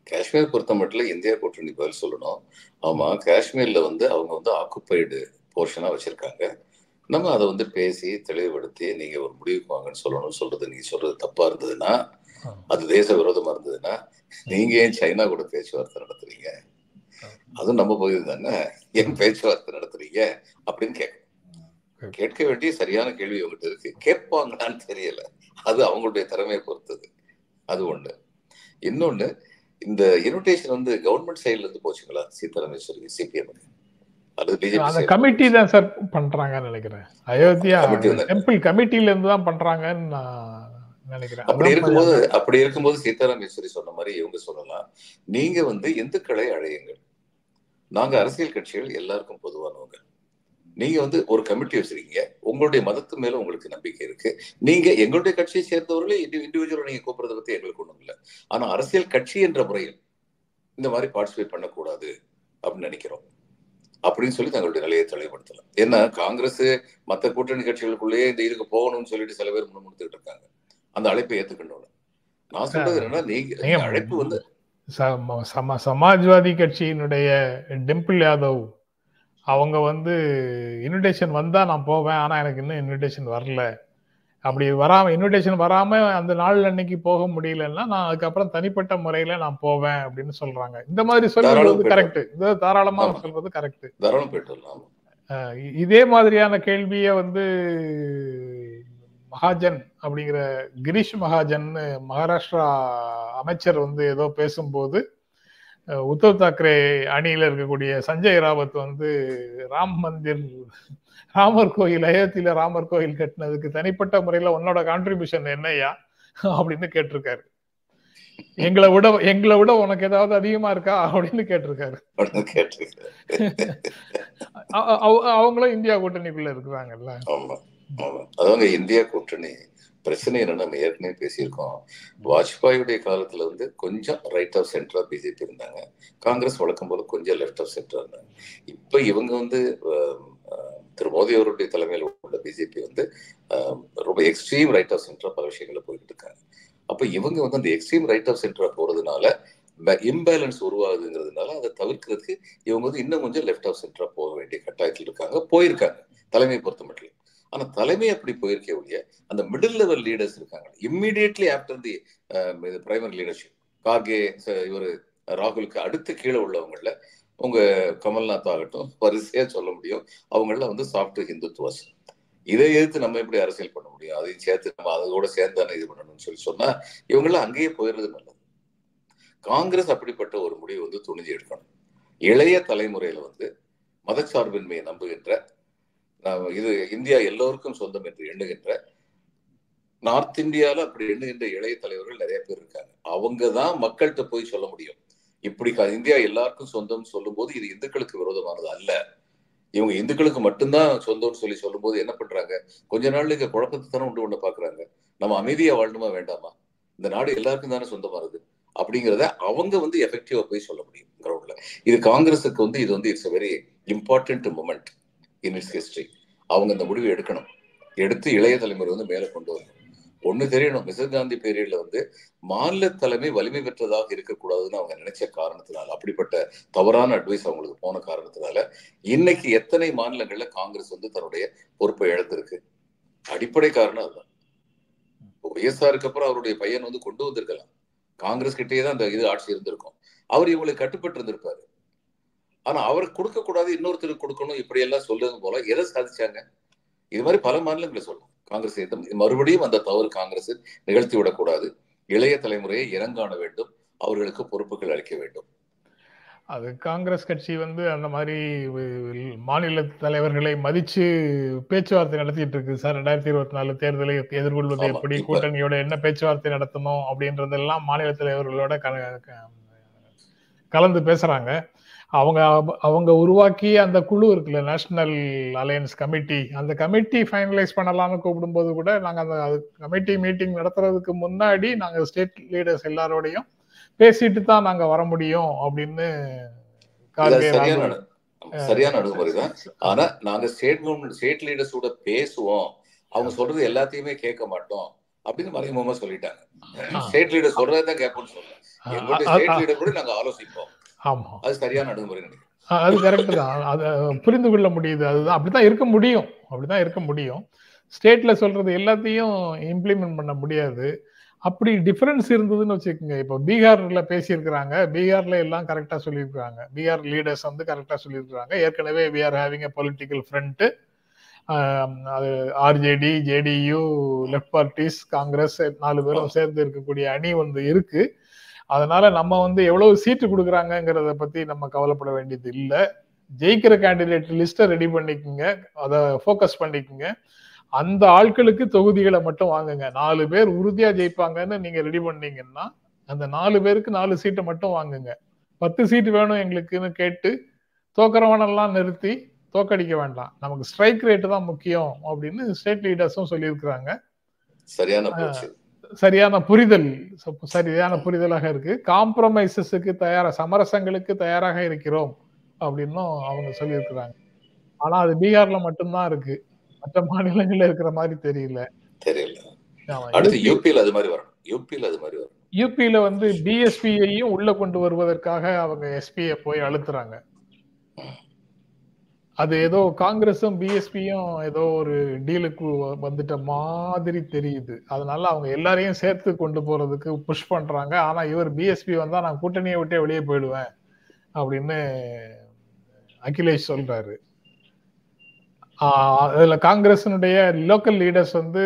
காஷ்மீர் பொறுத்த மட்டும் இந்தியா கூட்டணி பதில் சொல்லணும். ஆமா காஷ்மீர்ல வந்து அவங்க வந்து ஆக்குப்பைடு போர்ஷனா வச்சிருக்காங்க. நம்ம அதை வந்து பேசி தெளிவுபடுத்தி நீங்க ஒரு முடிவுக்கு வாங்கன்னு சொல்லணும்னு சொல்றது நீங்க சொல்றது தப்பா இருந்ததுன்னா அது தேச விரோதமா இருந்ததுன்னா நீங்க ஏன் சைனா கூட பேச்சுவார்த்தை நடத்துறீங்க? அதுவும் நம்ம பகுதி தானே? ஏன் பேச்சுவார்த்தை நடத்துறீங்க? அப்படின்னு கேட்க கேட்க வேண்டிய சரியான கேள்வி அவங்ககிட்ட இருக்கு. கேட்பாங்களான்னு தெரியல. அது அவங்களுடைய திறமையை பொறுத்தது. அது ஒண்ணு. இன்னொன்னு இந்த இன்விடேஷன் வந்து கவர்மெண்ட் சைடுல இருந்து போச்சுங்களா? சீதாராம் யெச்சூரி சிபிஎம் அந்த பிஜேபி கமிட்டி தான் சார் பண்றாங்கன்னு நினைக்கிறேன். அயோத்தியா டெம்பிள் கமிட்டில இருந்து தான் பண்றாங்கன்னு நான் நினைக்கிறேன். அப்படி இருக்கும்போது அப்படி இருக்கும்போது சீதாராம் யெச்சூரி சொன்ன மாதிரி இவங்க சொல்லலாம். நீங்க வந்து இந்துக்களை அழையுங்கள். நாங்க அரசியல் கட்சிகள் எல்லாருக்கும் பொதுவானவங்க. நீங்க வந்து ஒரு கமிட்டி வச்சிருக்கீங்க. உங்களுடைய மதத்து மேல உங்களுக்கு நம்பிக்கை இருக்கு. நீங்க எங்களுடைய கட்சியை சேர்ந்தவர்களே இண்டிவிஜுவலா நீங்க கூப்பிடுறத பத்தி எங்களுக்கு ஒண்ணும் இல்லை. ஆனா அரசியல் கட்சி என்ற முறையில் இந்த மாதிரி பார்ட்டிசிபேட் பண்ணக்கூடாது அப்படின்னு நினைக்கிறோம். அப்படின்னு சொல்லி தங்களுடைய நிலையை தெளிவுபடுத்தலாம். ஏன்னா காங்கிரஸ் மத்த கூட்டணி கட்சிகளுக்குள்ளேயே இந்த இதுக்கு போகணும்னு சொல்லிட்டு சில பேர் முன்னிறுத்திட்டு இருக்காங்க. அந்த அழைப்பை ஏத்துக்கணும் நான் சொல்றது என்னன்னா நீங்க அழைப்பு வந்து சம- சம- சமாஜ்வாதி கட்சியினுடைய டிம்பிள் யாதவ் அவங்க வந்து இன்விடேஷன் வந்தா நான் போவேன். ஆனா எனக்கு இன்னும் இன்விடேஷன் வரல. அப்படி வராம இன்விடேஷன் வராம அந்த நாள் அன்னைக்கு போக முடியலன்னா நான் அதுக்கப்புறம் தனிப்பட்ட முறையில நான் போவேன் அப்படின்னு சொல்றாங்க. இந்த மாதிரி சொல்றது கரெக்ட் இது தாராளமா ஆமா. சொல்றது கரெக்ட் இதே மாதிரியான கேள்வியை வந்து மகாஜன் அப்படிங்கிற கிரீஷ் மகாஜன் மகாராஷ்டிரா அமைச்சர் வந்து ஏதோ பேசும்போது உத்தவ் தாக்கரே அணியில இருக்கக்கூடிய சஞ்சய் ராவத் வந்து ராம் மந்திர் ராமர் கோயில் அயோத்தியில ராமர் கோயில் கட்டினதுக்கு தனிப்பட்ட முறையில உன்னோட கான்ட்ரிபியூஷன் என்னய்யா? அப்படின்னு கேட்டிருக்காரு. எங்களை விட எங்களை விட உனக்கு ஏதாவது அதிகமா இருக்கா? அப்படின்னு கேட்டிருக்காரு. அவங்களும் இந்தியா கூட்டணிக்குள்ள இருக்கிறாங்கல்ல. அதாங்க இந்தியா கூட்டணி. பிரச்சனை என்னன்னா நம்ம ஏற்கனவே பேசியிருக்கோம். வாஜ்பாயுடைய காலத்துல வந்து கொஞ்சம் ரைட் ஆஃப் சென்டரா பிஜேபி இருந்தாங்க. காங்கிரஸ் வழக்கம் போல கொஞ்சம் லெஃப்ட் ஆஃப் சென்டரா இருந்தாங்க. இப்ப இவங்க வந்து திரு மோடி அவருடைய தலைமையில் உள்ள பிஜேபி வந்து ரொம்ப எக்ஸ்ட்ரீம் ரைட் ஆஃப் சென்டரா பல விஷயங்களை போயிட்டு இருக்காங்க. அப்ப இவங்க வந்து அந்த எக்ஸ்ட்ரீம் ரைட் ஆஃப் சென்டரா போறதுனால இம்பேலன்ஸ் உருவாகுதுங்கிறதுனால அதை தவிர்க்கிறதுக்கு இவங்க வந்து இன்னும் கொஞ்சம் லெஃப்ட் ஆஃப் சென்டரா போக வேண்டிய கட்டாயத்தில் இருக்காங்க. போயிருக்காங்க. தலைமை பொறுத்த மட்டும் ஆனா தலைமை அப்படி போயிருக்கே ஒழிய அந்த மிடில் லெவல் லீடர்ஸ் இருக்காங்க. Immediately after the primary leadership Kharge இவர் ராகுலுக்கு அடுத்து கீழே உள்ளவங்கள உங்க கமல்நாத் ஆகட்டும் வரிசையா சொல்ல முடியும். அவங்கள வந்து சாஃப்ட் ஹிந்துத்துவாஸ் இதை எதிர்த்து நம்ம எப்படி அரசியல் பண்ண முடியும்? அதையும் சேர்த்து நம்ம அதோட சேர்ந்து தானே இது பண்ணணும்னு சொல்லி சொன்னா இவங்கெல்லாம் அங்கேயே போயிடுறது நல்லது. காங்கிரஸ் அப்படிப்பட்ட ஒரு முடிவு வந்து துணிஞ்சு எடுக்கணும். இளைய தலைமுறையில வந்து மதச்சார்பின்மையை நம்புகின்ற நாம இது இந்தியா எல்லோருக்கும் சொந்தம் என்று எண்ணுகின்ற நார்த் இந்தியால அப்படி எண்ணுகின்ற இளைய தலைவர்கள் நிறைய பேர் இருக்காங்க. அவங்க தான் மக்கள்கிட்ட போய் சொல்ல முடியும். இப்படி இந்தியா எல்லாருக்கும் சொந்தம் சொல்லும்போது இது இந்துக்களுக்கு விரோதமானது அல்ல. இவங்க இந்துக்களுக்கு மட்டும்தான் சொந்தம்னு சொல்லி சொல்லும்போது என்ன பண்றாங்க? கொஞ்ச நாள் இங்க குழப்பத்தை தானே உண்டு பண்ண பாக்குறாங்க. நம்ம அமைதியா வாழணுமா வேண்டாமா? இந்த நாடு எல்லாருக்கும் தானே சொந்தமா இருக்கு அப்படிங்கிறத அவங்க வந்து எஃபெக்டிவா போய் சொல்ல முடியும் கிரவுண்ட்ல இது காங்கிரஸுக்கு வந்து இது வந்து it's very important moment in its history அவங்க இந்த முடிவு எடுக்கணும். எடுத்து இளைய தலைமுறை வந்து மேலே கொண்டு வரணும். ஒண்ணு தெரியணும். மிசர் காந்தி பீரியட்ல வந்து மாநில தலைமை வலிமை பெற்றதாக இருக்கக்கூடாதுன்னு அவங்க நினைச்ச காரணத்தினால அப்படிப்பட்ட தவறான அட்வைஸ் அவங்களுக்கு போன காரணத்தினால இன்னைக்கு எத்தனை மாநிலங்கள்ல காங்கிரஸ் வந்து தன்னுடைய பொறுப்பை இழந்திருக்கு? அடிப்படை காரணம் அதுதான். ஒய்எஸ்ஆருக்கு அப்புறம் அவருடைய பையன் வந்து கொண்டு வந்திருக்கலாம். காங்கிரஸ் கிட்டேயே தான் அந்த இது ஆட்சி இருந்திருக்கும். அவர் இவங்களுக்கு கட்டுப்பட்டு இருந்திருப்பாரு. ஆனா அவருக்கு கொடுக்க கூடாது இன்னொருத்தருக்கு கொடுக்கணும் இப்படி எல்லாம் சொல்றது போல எதை சாதிச்சாங்க? இது மாதிரி பல மாநிலங்களை சொல்லலாம் காங்கிரஸ் மறுபடியும் அந்த தவறு காங்கிரஸ் நிகழ்த்தி விடக்கூடாது. இளைய தலைமுறையை இனங்காண வேண்டும். அவர்களுக்கு பொறுப்புகள் அளிக்க வேண்டும். அது காங்கிரஸ் கட்சி வந்து அந்த மாதிரி மாநில தலைவர்களை மதிச்சு பேச்சுவார்த்தை நடத்திட்டு இருக்கு. சார் ரெண்டாயிரத்தி இருபத்தி நாலு தேர்தலை எதிர்கொள்வது எப்படி? கூட்டணியோட என்ன பேச்சுவார்த்தை நடத்தணும் அப்படின்றதெல்லாம் மாநில தலைவர்களோட கலந்து பேசுறாங்க. அவங்க அவங்க உருவாக்கிய அந்த குழு இருக்குல்ல நேஷனல் அலையன்ஸ் கமிட்டி அந்த கமிட்டி ஃபைனலைஸ் பண்ணலாம்னு கூப்பிடும்போது கூட நாங்க அந்த கமிட்டி மீட்டிங் நடத்துறதுக்கு முன்னாடி நாங்க ஸ்டேட் லீடர்ஸ் எல்லாரோடையும் பேசிட்டு தான் நாங்க வர முடியும் அப்படின்னு சரியான அணுகுமுறை தான் ஆனா நாங்க ஸ்டேட் கவர்மெண்ட் ஸ்டேட் லீடர்ஸோட பேசுவோம். அவங்க சொல்றது எல்லாத்தையுமே கேட்க மாட்டோம் அப்படின்னு மறைமுகமா சொல்லிட்டாங்க. ஸ்டேட் லீடர் சொல்றதை கேட்போம்னு சொல்றேன். ஸ்டேட் லீடர் கூட நாங்க ஆலோசிப்போம். ஆமா. அது சரியான அணுகுமுறை நினைக்கிறேன். அது கரெக்ட் தான். அது புரிந்து கொள்ள முடியுது. அதுதான் அப்படிதான் இருக்க முடியும். அப்படிதான் இருக்க முடியும். ஸ்டேட்ல சொல்றது எல்லாத்தையும் இம்ப்ளிமெண்ட் பண்ண முடியாது. அப்படி டிஃபரன்ஸ் இருந்ததுன்னு வச்சுக்கோங்க. இப்போ பீகார்ல பேசியிருக்கிறாங்க. பீகார்ல எல்லாம் கரெக்டா சொல்லியிருக்காங்க பீகார் லீடர்ஸ் வந்து கரெக்டா சொல்லியிருக்காங்க ஏற்கனவே we are having a political front அது RJD JDU left parties Congress நாலு பேரும் சேர்ந்து இருக்கக்கூடிய அணி வந்து இருக்கு. அதனால நம்ம வந்து எவ்வளவு சீட்டு கொடுக்குறாங்கங்கிறத பத்தி நம்ம கவலைப்பட வேண்டியது இல்லை. ஜெயிக்கிற கேண்டிடேட் லிஸ்ட்டை ரெடி பண்ணிக்கோங்க. அதை ஃபோக்கஸ் பண்ணிக்கோங்க. அந்த ஆட்களுக்கு தொகுதிகளை மட்டும் வாங்குங்க. நாலு பேர் உறுதியா ஜெயிப்பாங்கன்னு நீங்க ரெடி பண்ணீங்கன்னா அந்த நாலு பேருக்கு நாலு சீட்டை மட்டும் வாங்குங்க. பத்து சீட்டு வேணும் எங்களுக்குன்னு கேட்டு தோக்கறவனெல்லாம் நிறுத்தி தோக்கடிக்க வேண்டாம். நமக்கு ஸ்ட்ரைக் ரேட்டு தான் முக்கியம் அப்படின்னு ஸ்டேட் லீடர்ஸும் சொல்லியிருக்கிறாங்க. சரியான சரியான புரிதல் சரியான புரிதலாக இருக்கு. காம்ப்ரமைசஸுக்கு தயாரா சமரசங்களுக்கு தயாராக இருக்கிறோம் அப்படின்னும் அவங்க சொல்லியிருக்கிறாங்க. ஆனா அது பீகார்ல மட்டும்தான் இருக்கு. மற்ற மாநிலங்கள்ல இருக்கிற மாதிரி தெரியல. தெரியல. அடுத்து யூபியில் அது மாதிரி வரணும். யூபியில் அது மாதிரி வரணும். யூபியில வந்து பிஎஸ்பியையும் உள்ள கொண்டு வருவதற்காக அவங்க எஸ்பியை போய் அழுத்துறாங்க. அது ஏதோ காங்கிரஸும் பிஎஸ்பியும் ஏதோ ஒரு டீலுக்கு வந்துட்ட மாதிரி தெரியுது. அதனால அவங்க எல்லாரையும் சேர்த்து கொண்டு போறதுக்கு புஷ் பண்றாங்க. ஆனா இவர் பிஎஸ்பி வந்தா நான் கூட்டணியை விட்டே வெளியே போயிடுவேன் அப்படின்னு அகிலேஷ் சொல்றாரு. அதுல காங்கிரஸினுடைய லோக்கல் லீடர்ஸ் வந்து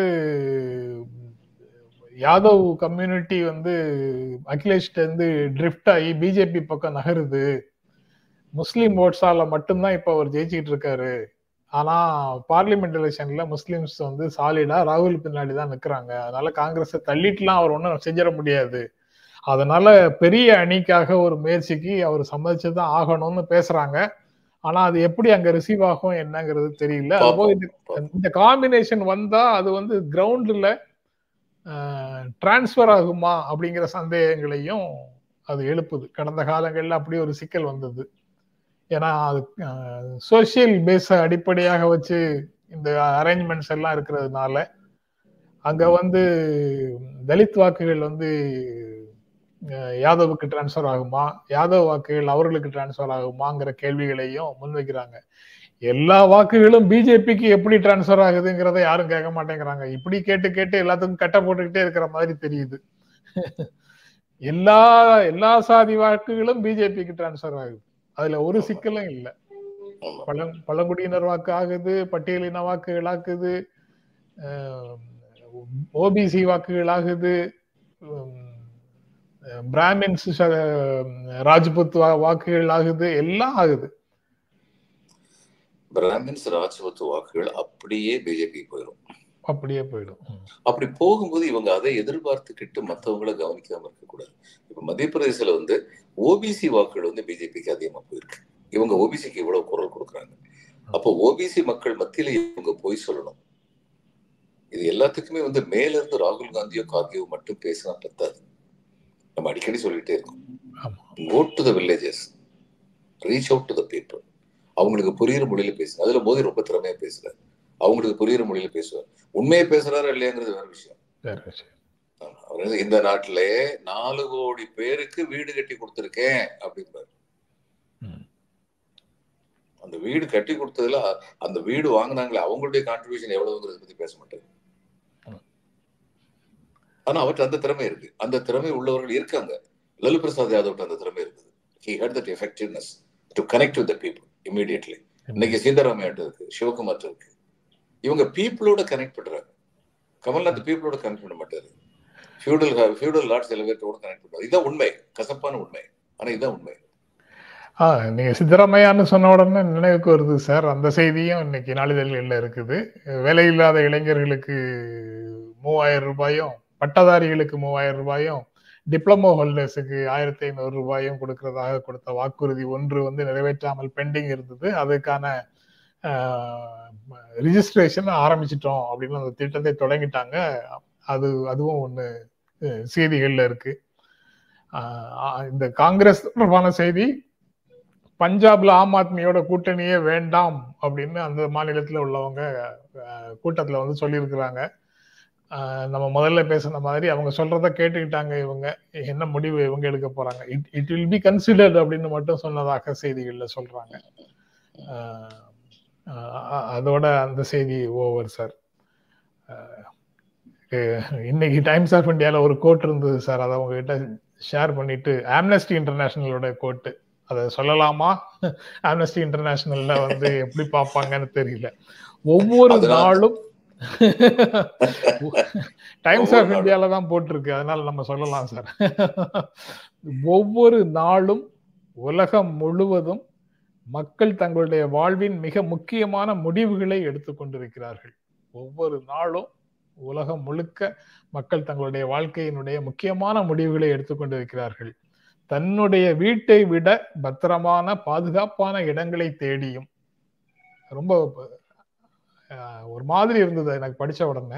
யாதவ் கம்யூனிட்டி வந்து அகிலேஷ்ட இருந்து ட்ரிஃப்ட் ஆகி பிஜேபி பக்கம் நகருது. முஸ்லீம் ஓட்ஸால மட்டும்தான் இப்ப அவர் ஜெயிச்சிட்டு இருக்காரு. ஆனா பார்லிமெண்ட் எலெக்ஷன்ல முஸ்லிம்ஸ் வந்து சாலிடா ராகுல் பின்னாடி தான் நிக்கிறாங்க. அதனால காங்கிரஸை தள்ளிட்டுலாம் அவர் ஒன்றும் செஞ்சிட முடியாது. அதனால பெரிய அணிக்காக ஒரு முயற்சிக்கு அவர் சம்மதிச்சுதான் ஆகணும்னு பேசுறாங்க. ஆனா அது எப்படி அங்க ரிசீவ் ஆகும் என்னங்கிறது தெரியல. பார்ப்போம். இந்த காம்பினேஷன் வந்தா அது வந்து கிரவுண்ட்ல டிரான்ஸ்ஃபர் ஆகுமா அப்படிங்கிற சந்தேகங்களையும் அது எழுப்புது. கடந்த காலங்கள்ல அப்படி ஒரு சிக்கல் வந்தது. ஏன்னா அது சோசியல் பேஸ அடிப்படையாக வச்சு இந்த அரேஞ்ச்மெண்ட்ஸ் எல்லாம் இருக்கிறதுனால அங்க வந்து தலித் வாக்குகள் வந்து யாதவுக்கு டிரான்ஸ்ஃபர் ஆகுமா யாதவ் வாக்குகள் அவர்களுக்கு டிரான்ஸ்ஃபர் ஆகுமாங்கிற கேள்விகளையும் முன்வைக்கிறாங்க. எல்லா வாக்குகளும் பிஜேபிக்கு எப்படி டிரான்ஸ்ஃபர் ஆகுதுங்கிறத யாரும் கேட்க மாட்டேங்கிறாங்க. இப்படி கேட்டு கேட்டு எல்லாத்துக்கும் கட்ட போட்டுக்கிட்டே இருக்கிற மாதிரி தெரியுது. (laughs) எல்லா எல்லா சாதி வாக்குகளும் பிஜேபிக்கு டிரான்ஸ்ஃபர் ஆகுது. அதுல ஒரு சிக்கலும் இல்லை. பழங் பழங்குடியினர் வாக்கு ஆகுது பட்டியலின வாக்குகள் ஆகுது ஓபிசி வாக்குகள் ஆகுது பிராமின்ஸ் ராஜ்புத் வாக்குகள் ஆகுது எல்லாம் ஆகுது. பிராமின்ஸ் ராஜ்புத் வாக்குகள் அப்படியே பிஜேபி போயிடும் அப்படியே போயிடும். அப்படி போகும்போது இவங்க அதை எதிர்பார்த்துக்கிட்டு மத்தவங்கள கவனிக்காம இருக்கக்கூடாது. இப்ப மத்திய பிரதேசல வந்து ஓபிசி வாக்குகள் வந்து பிஜேபிக்கு அதிகமா போயிருக்கு. இவங்க ஓபிசிக்கு இவ்வளவு குரல் கொடுக்குறாங்க. அப்போ ஓபிசி மக்கள் மத்தியில இவங்க போய் சொல்லணும். இது எல்லாத்துக்குமே வந்து மேல இருந்து ராகுல் காந்தியோ காந்தியோ மட்டும் பேசினா பத்தாது. நம்ம அடிக்கடி சொல்லிட்டே இருக்கோம். Go to the villages reach out to the people அவங்களுக்கு புரியுற மொழியில பேசுங்க. அதுல மோதி ரொம்ப திறமையா பேசுறாரு. அவங்களுக்கு புரியுற மொழியில பேசுவார். உண்மையை பேசுறாரா இல்லையாங்கிறது வேற விஷயம். அவர் இந்த நாட்டிலே நாலு கோடி பேருக்கு வீடு கட்டி கொடுத்துருக்கேன் அப்படிம்பாரு. அந்த வீடு கட்டி கொடுத்ததுல அந்த வீடு வாங்குனாங்களே அவங்களுடைய கான்ட்ரிபியூஷன் எவ்வளவுங்கிறத பத்தி பேச மாட்டாரு. ஆனா அவர்கிட்ட அந்த திறமை இருக்கு. அந்த திறமை உள்ளவர்கள் இருக்காங்க. லலு பிரசாத் யாதவ்ட்ட அந்த திறமை இருக்குது. He had that effectiveness to connect with the people immediately இன்னைக்கு சீதாராமையாட்ட இருக்கு சிவகுமார்ட்ட இருக்கு. இவங்க பீப்புளோட கனெக்ட் பண்றாங்க. கமல்நாத் பீப்புளோட கனெக்ட் பண்ண மாட்டாரு. ஃபியூடல் ஃபியூடல் லார்ட் சில பேர்த்தோட கனெக்ட் பண்ணுவார் இதுதான் உண்மை. கசப்பான உண்மை. ஆனா இதுதான் உண்மை. ஆ நீங்க சித்தராமையான்னு சொன்ன உடனே நினைவுக்கு வருது சார். அந்த செய்தியும் இன்னைக்கு நாளிதழ்கள்ல இருக்குது. வேலையில்லாத இளைஞர்களுக்கு மூவாயிரம் ரூபாயும் பட்டதாரிகளுக்கு மூவாயிரம் ரூபாயும் டிப்ளமோ ஹோல்டர்ஸுக்கு ஆயிரத்தி ஐநூறு ரூபாயும் கொடுக்கறதாக கொடுத்த வாக்குறுதி ஒன்று வந்து நிறைவேற்றாமல் பெண்டிங் இருந்தது. அதுக்கான ரிஜிஸ்ட்ரேஷன் ஆரம்பிச்சிட்டோம் அப்படின்னு அந்த திட்டத்தை தொடங்கிட்டாங்க. அது அதுவும் ஒன்று செய்திகளில் இருக்கு. இந்த காங்கிரஸ் தொடர்பான செய்தி பஞ்சாப்ல ஆம் ஆத்மியோட கூட்டணியே வேண்டாம் அப்படின்னு அந்த மாநிலத்தில் உள்ளவங்க கூட்டத்தில் வந்து சொல்லியிருக்கிறாங்க. நம்ம முதல்ல பேசின மாதிரி அவங்க சொல்றத கேட்டுக்கிட்டாங்க இவங்க. என்ன முடிவு இவங்க எடுக்க போறாங்க? It it will be considered அப்படின்னு மட்டும் சொன்னதாக செய்திகளில் சொல்றாங்க. அதோட அந்த செய்தி ஓவர் சார். இன்னைக்கு டைம்ஸ் ஆஃப் இந்தியால ஒரு கோட் இருந்தது சார். அதை உங்ககிட்ட ஷேர் பண்ணிட்டு ஆம்னஸ்டி இன்டர்நேஷனலோட கோட்டு. அதை சொல்லலாமா? ஆம்னஸ்டி இன்டர்நேஷனல்ல வந்து எப்படி பார்ப்பாங்கன்னு தெரியல. ஒவ்வொரு நாளும் (laughs) டைம்ஸ் ஆஃப். இந்தியால தான் போட்டிருக்கு. அதனால நம்ம சொல்லலாம் சார். ஒவ்வொரு நாளும் உலகம் முழுவதும் மக்கள் தங்களுடைய வாழ்வின் மிக முக்கியமான முடிவுகளை எடுத்துக்கொண்டிருக்கிறார்கள் ஒவ்வொரு நாளும் உலகம் முழுக்க மக்கள் தங்களுடைய வாழ்க்கையினுடைய முக்கியமான முடிவுகளை எடுத்துக்கொண்டிருக்கிறார்கள் தன்னுடைய வீட்டை விட பத்திரமான பாதுகாப்பான இடங்களை தேடியும் ரொம்ப ஒரு மாதிரி இருந்தது எனக்கு படித்த உடனே.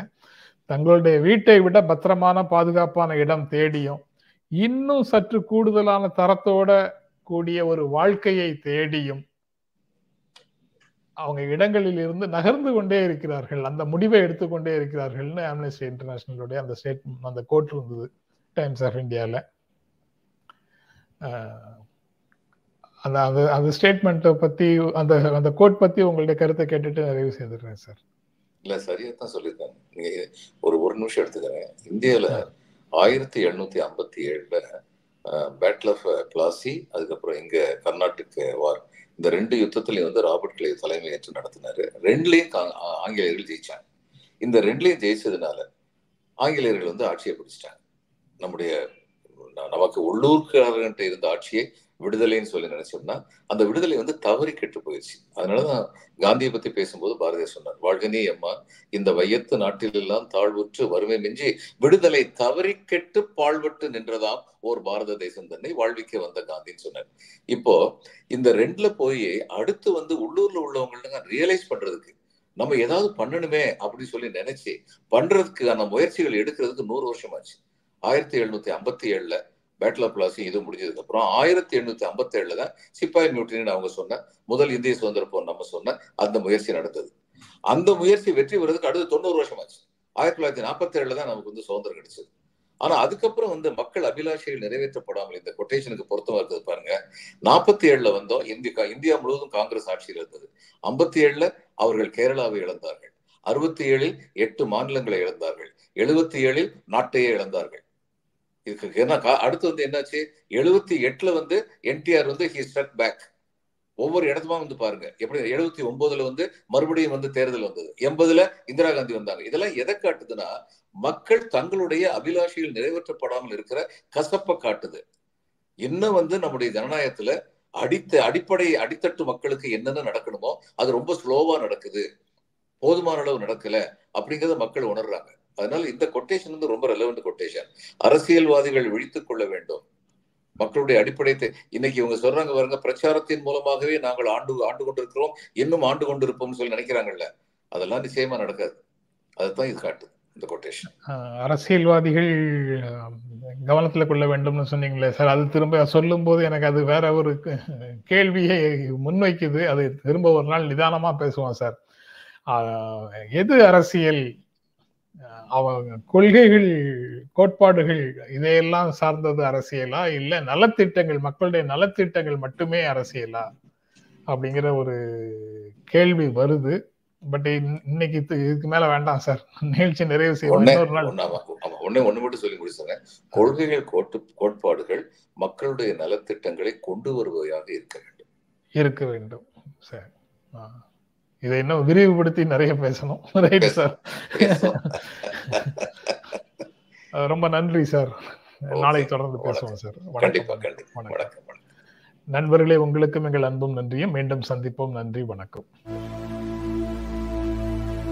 தங்களுடைய வீட்டை விட பத்திரமான பாதுகாப்பான இடம் தேடியும் இன்னும் சற்று கூடுதலான தரத்தோட கூடிய ஒரு வாழ்க்கையை தேடியும் அவங்க இடங்களில் இருந்து நகர்ந்து கொண்டே இருக்கிறார்கள். அந்த முடிவை எடுத்துக்கொண்டே இருக்கிறார்கள்னு ஆம்னஸ்டி இன்டர்நேஷனலுடைய அந்த ஸ்டேட் அந்த கோட் இருந்தது டைம்ஸ் ஆஃப் இந்தியாவில் அந்த அந்த அந்த ஸ்டேட்மெண்ட்டை பத்தி அந்த அந்த கோட் பத்தி உங்களுடைய கருத்தை கேட்டுட்டு நிறைவு செய்துடுறேன் சார் இல்ல சரியா தான் சொல்லியிருக்காங்க. நீங்க ஒரு ஒரு நிமிஷம் எடுத்துக்கிறேன். இந்தியால ஆயிரத்தி எழுநூத்தி ஐம்பத்தி ஏழுல பேட்டில் ஆஃப் பிளாசி அதுக்கப்புறம் இங்க கர்நாடிக் வார் இந்த ரெண்டு யுத்தத்துலையும் வந்து ராபர்ட் கிளே தலைமையேற்று நடத்தினாரு. ரெண்டுலேயும் கா- ஆ- ஆங்கிலேயர்கள் ஜெயிச்சாங்க. இந்த ரெண்டுலையும் ஜெயிச்சதுனால ஆங்கிலேயர்கள் வந்து ஆட்சியை பிடிச்சிட்டாங்க. நம்முடைய நமக்கு உள்ளூர்காரர்கிட்ட இருந்த ஆட்சியை விடுதலைன்னு சொல்லி நினைச்சோம்னா அந்த விடுதலை வந்து தவறி கெட்டு போயிடுச்சு அதனாலதான் காந்தியை பத்தி பேசும்போது பாரதியார் சொன்னார் வாழ்கனே அம்மா இந்த வையத்து நாட்டிலெல்லாம் தாழ்வுற்று வறுமை மிஞ்சி விடுதலை தவறி கெட்டு பாழ்பட்டு நின்றதாம் ஓர் பாரத தேசம் தன்னை வாழ்விக்க வந்த காந்தின்னு சொன்னார். இப்போ இந்த ரெண்டுல போய் அடுத்து வந்து உள்ளூர்ல உள்ளவங்களுக்கு ரியலைஸ் பண்றதுக்கு நம்ம ஏதாவது பண்ணணுமே அப்படின்னு சொல்லி நினைச்சு பண்றதுக்கான முயற்சிகள் எடுக்கிறதுக்கு நூறு வருஷம் ஆச்சு ஆயிரத்தி எழுநூத்தி ஐம்பத்தி ஏழுல பேட்டில் ஆஃப் பிளாசி இது முடிஞ்சதுக்கப்புறம் ஆயிரத்தி எண்ணூத்தி ஐம்பத்தேழுல தான் சிப்பாய் மியூட்டினு அவங்க சொன்ன முதல் இந்திய சுதந்திர போர் நம்ம சொன்ன அந்த முயற்சி நடந்தது. அந்த முயற்சி வெற்றி பெறதுக்கு அடுத்து தொண்ணூறு வருஷம் ஆச்சு ஆயிரத்தி தொள்ளாயிரத்தி நாற்பத்தி ஏழுல தான் நமக்கு வந்து சுதந்திரம் கிடைச்சது. ஆனா அதுக்கப்புறம் வந்து மக்கள் அபிலாஷைகள் நிறைவேற்றப்படாமல் இந்த கொட்டேஷனுக்கு பொருத்தமா இருக்குது பாருங்க. நாற்பத்தி ஏழுல வந்தோம். இந்தியா இந்தியா முழுவதும் காங்கிரஸ் ஆட்சியில் இருந்தது. ஐம்பத்தி ஏழுல அவர்கள் கேரளாவை இழந்தார்கள். அறுபத்தி ஏழில் எட்டு மாநிலங்களை இழந்தார்கள். எழுபத்தி ஏழில் நாட்டையே இழந்தார்கள். இதுக்கு என்ன அடுத்து வந்து என்னாச்சு? எழுபத்தி எட்டுல வந்து என்டிஆர் வந்து ஹி ஸ்ட்ரக் பேக் ஒவ்வொரு இடத்துமா வந்து பாருங்க. எப்படி எழுபத்தி ஒன்பதுல வந்து மறுபடியும் வந்து தேர்தல் வந்தது. எண்பதுல இந்திரா காந்தி வந்தாங்க. இதெல்லாம் எதை காட்டுதுன்னா மக்கள் தங்களுடைய அபிலாஷைகள் நிறைவேற்றப்படாமல் இருக்கிற கசப்பை காட்டுது. இன்னும் வந்து நம்முடைய ஜனநாயகத்துல அடித்த அடிப்படை அடித்தட்டு மக்களுக்கு என்னென்ன நடக்கணுமோ அது ரொம்ப ஸ்லோவா நடக்குது. போதுமான அளவு நடக்கல அப்படிங்கிறத மக்கள் உணர்றாங்க. அதனால இந்த கொட்டேஷன் வந்து ரொம்ப ரெலவெண்ட் கொட்டேஷன் அரசியல்வாதிகள் விழித்துக் கொள்ள வேண்டும். மக்களுடைய அடிப்படை இன்னைக்கு இவங்க சொல்றாங்க பாருங்க பிரச்சாரத்தின் மூலமாகவே நாங்கள் ஆண்டு ஆண்டு கொண்டிருக்கிறோம் இன்னும் ஆண்டு கொண்டிருப்போம்னு சொல்லி நினைக்கிறாங்கல்ல அதெல்லாம் நிச்சயமா நடக்காது. அதுதான் இது காட்டுது இந்த கொட்டேஷன் அரசியல்வாதிகள் கவனத்துல கொள்ள வேண்டும்னு சொன்னீங்களே சார் அது திரும்ப சொல்லும் போது எனக்கு அது வேற ஒரு கேள்வியை முன்வைக்குது அது திரும்ப ஒரு நாள் நிதானமா பேசுவோம் சார். எது அரசியல்? அவங்க கொள்கைகள் கோட்பாடுகள் இதையெல்லாம் சார்ந்தது அரசியலா? இல்ல நலத்திட்டங்கள் மக்களுடைய நலத்திட்டங்கள் மட்டுமே அரசியலா? அப்படிங்கிற ஒரு கேள்வி வருது. பட் இன்னைக்கு இது- இதுக்கு மேல வேண்டாம் சார். நிகழ்ச்சி நிறைவு செய்வோம். ஒண்ணே ஒண்ணு மட்டும் சொல்லி முடிச்சுறேன் கொள்கைகள் கோட்டு கோட்பாடுகள் மக்களுடைய நலத்திட்டங்களை கொண்டு வருவதாக இருக்க வேண்டும். இருக்க வேண்டும் சரி. ஆ. இதை இன்னும் விரிவுபடுத்தி நிறைய பேசணும். Right sir. ரொம்ப நன்றி சார். நாளை தொடர்ந்து பேசுவோம் சார் வணக்கம் வணக்கம். நண்பர்களே உங்களுக்கும் எங்கள் அன்பும் நன்றியும். மீண்டும் சந்திப்போம். நன்றி வணக்கம்.